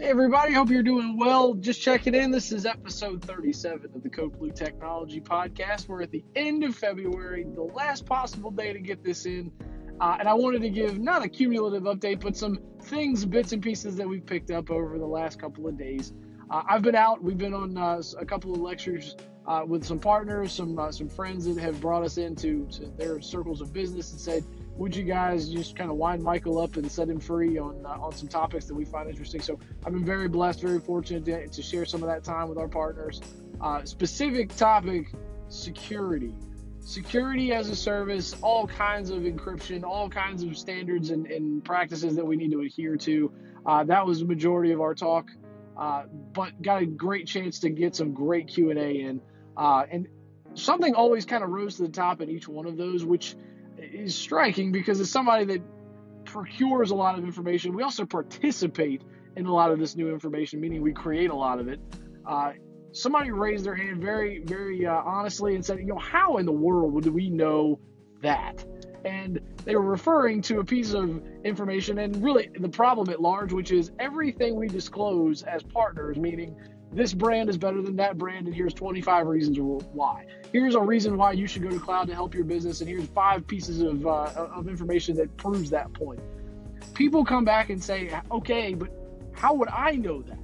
Hey everybody, hope you're doing well. Just checking in. This is episode 37 of the Code Blue Technology Podcast. We're at the end of February, the last possible day to get this in. Uh, and I wanted to give not a cumulative update, but some things, bits and pieces that we've picked up over the last couple of days. Uh, I've been out. We've been on uh, a couple of lectures uh, with some partners, some uh, some friends that have brought us into their circles of business and said, would you guys just kind of wind Michael up and set him free on uh, on some topics that we find interesting? So I've been very blessed, very fortunate to, to share some of that time with our partners. Uh, specific topic: security. Security as a service, all kinds of encryption, all kinds of standards and, and practices that we need to adhere to. Uh, that was the majority of our talk, uh, but got a great chance to get some great Q and A in, uh, and something always kind of rose to the top in each one of those, which is striking because as somebody that procures a lot of information, we also participate in a lot of this new information, meaning we create a lot of it. Uh, somebody raised their hand very, very uh, honestly and said, you know, how in the world would we know that? And they were referring to a piece of information and really the problem at large, which is everything we disclose as partners, meaning this brand is better than that brand, and here's 25 reasons why. Here's a reason why you should go to cloud to help your business, and here's five pieces of, uh, of information that proves that point. People come back and say, okay, but how would I know that?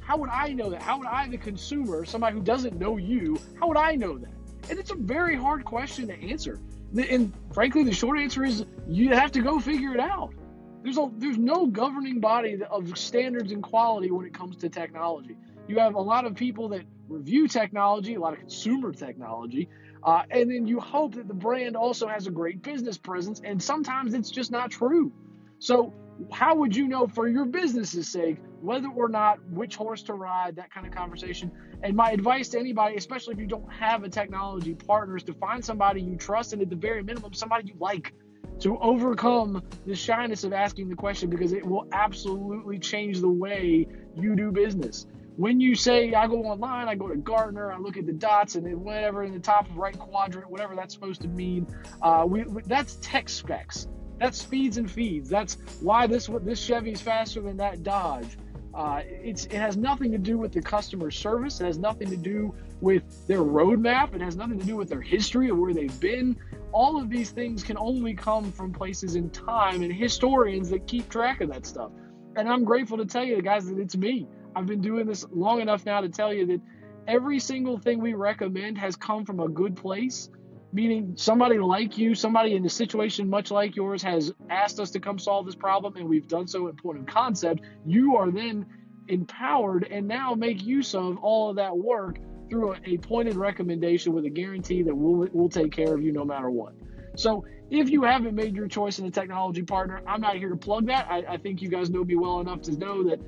How would I know that? How would I, the consumer, somebody who doesn't know you, how would I know that? And it's a very hard question to answer. And frankly, the short answer is you have to go figure it out. There's a there's no governing body of standards and quality when it comes to technology you have a lot of people that review technology, a lot of consumer technology, uh, and then you hope that the brand also has a great business presence, and sometimes it's just not true. So, how would you know for your business's sake whether or not which horse to ride, that kind of conversation? And my advice to anybody, especially if you don't have a technology partner, is to find somebody you trust and at the very minimum, somebody you like to overcome the shyness of asking the question because it will absolutely change the way you do business when you say I go online, I go to Gartner, I look at the dots and then whatever in the top right quadrant, whatever that's supposed to mean, uh, we, that's tech specs. That's speeds and feeds. That's why this this Chevy is faster than that Dodge. Uh, it's it has nothing to do with the customer service. It has nothing to do with their roadmap. It has nothing to do with their history of where they've been. All of these things can only come from places in time and historians that keep track of that stuff. And I'm grateful to tell you guys that it's me. I've been doing this long enough now to tell you that every single thing we recommend has come from a good place, meaning somebody like you, somebody in a situation much like yours, has asked us to come solve this problem, and we've done so in point of concept. You are then empowered and now make use of all of that work through a, a pointed recommendation with a guarantee that we'll, we'll take care of you no matter what. So if you haven't made your choice in a technology partner, I'm not here to plug that. I, I think you guys know me well enough to know that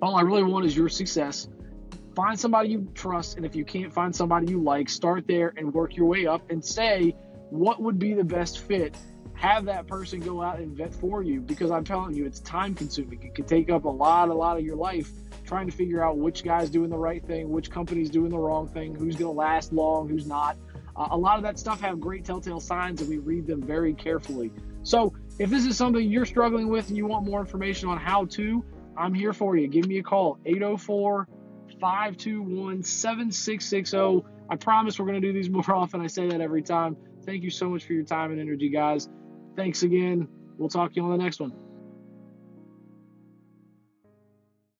all I really want is your success. Find somebody you trust, and if you can't find somebody you like, start there and work your way up and say what would be the best fit. Have that person go out and vet for you because I'm telling you, it's time consuming. It can take up a lot, a lot of your life trying to figure out which guy's doing the right thing, which company's doing the wrong thing, who's going to last long, who's not. Uh, a lot of that stuff have great telltale signs, and we read them very carefully. So, if this is something you're struggling with and you want more information on how to, I'm here for you. Give me a call, 804 521 7660. I promise we're going to do these more often. I say that every time. Thank you so much for your time and energy, guys. Thanks again. We'll talk to you on the next one.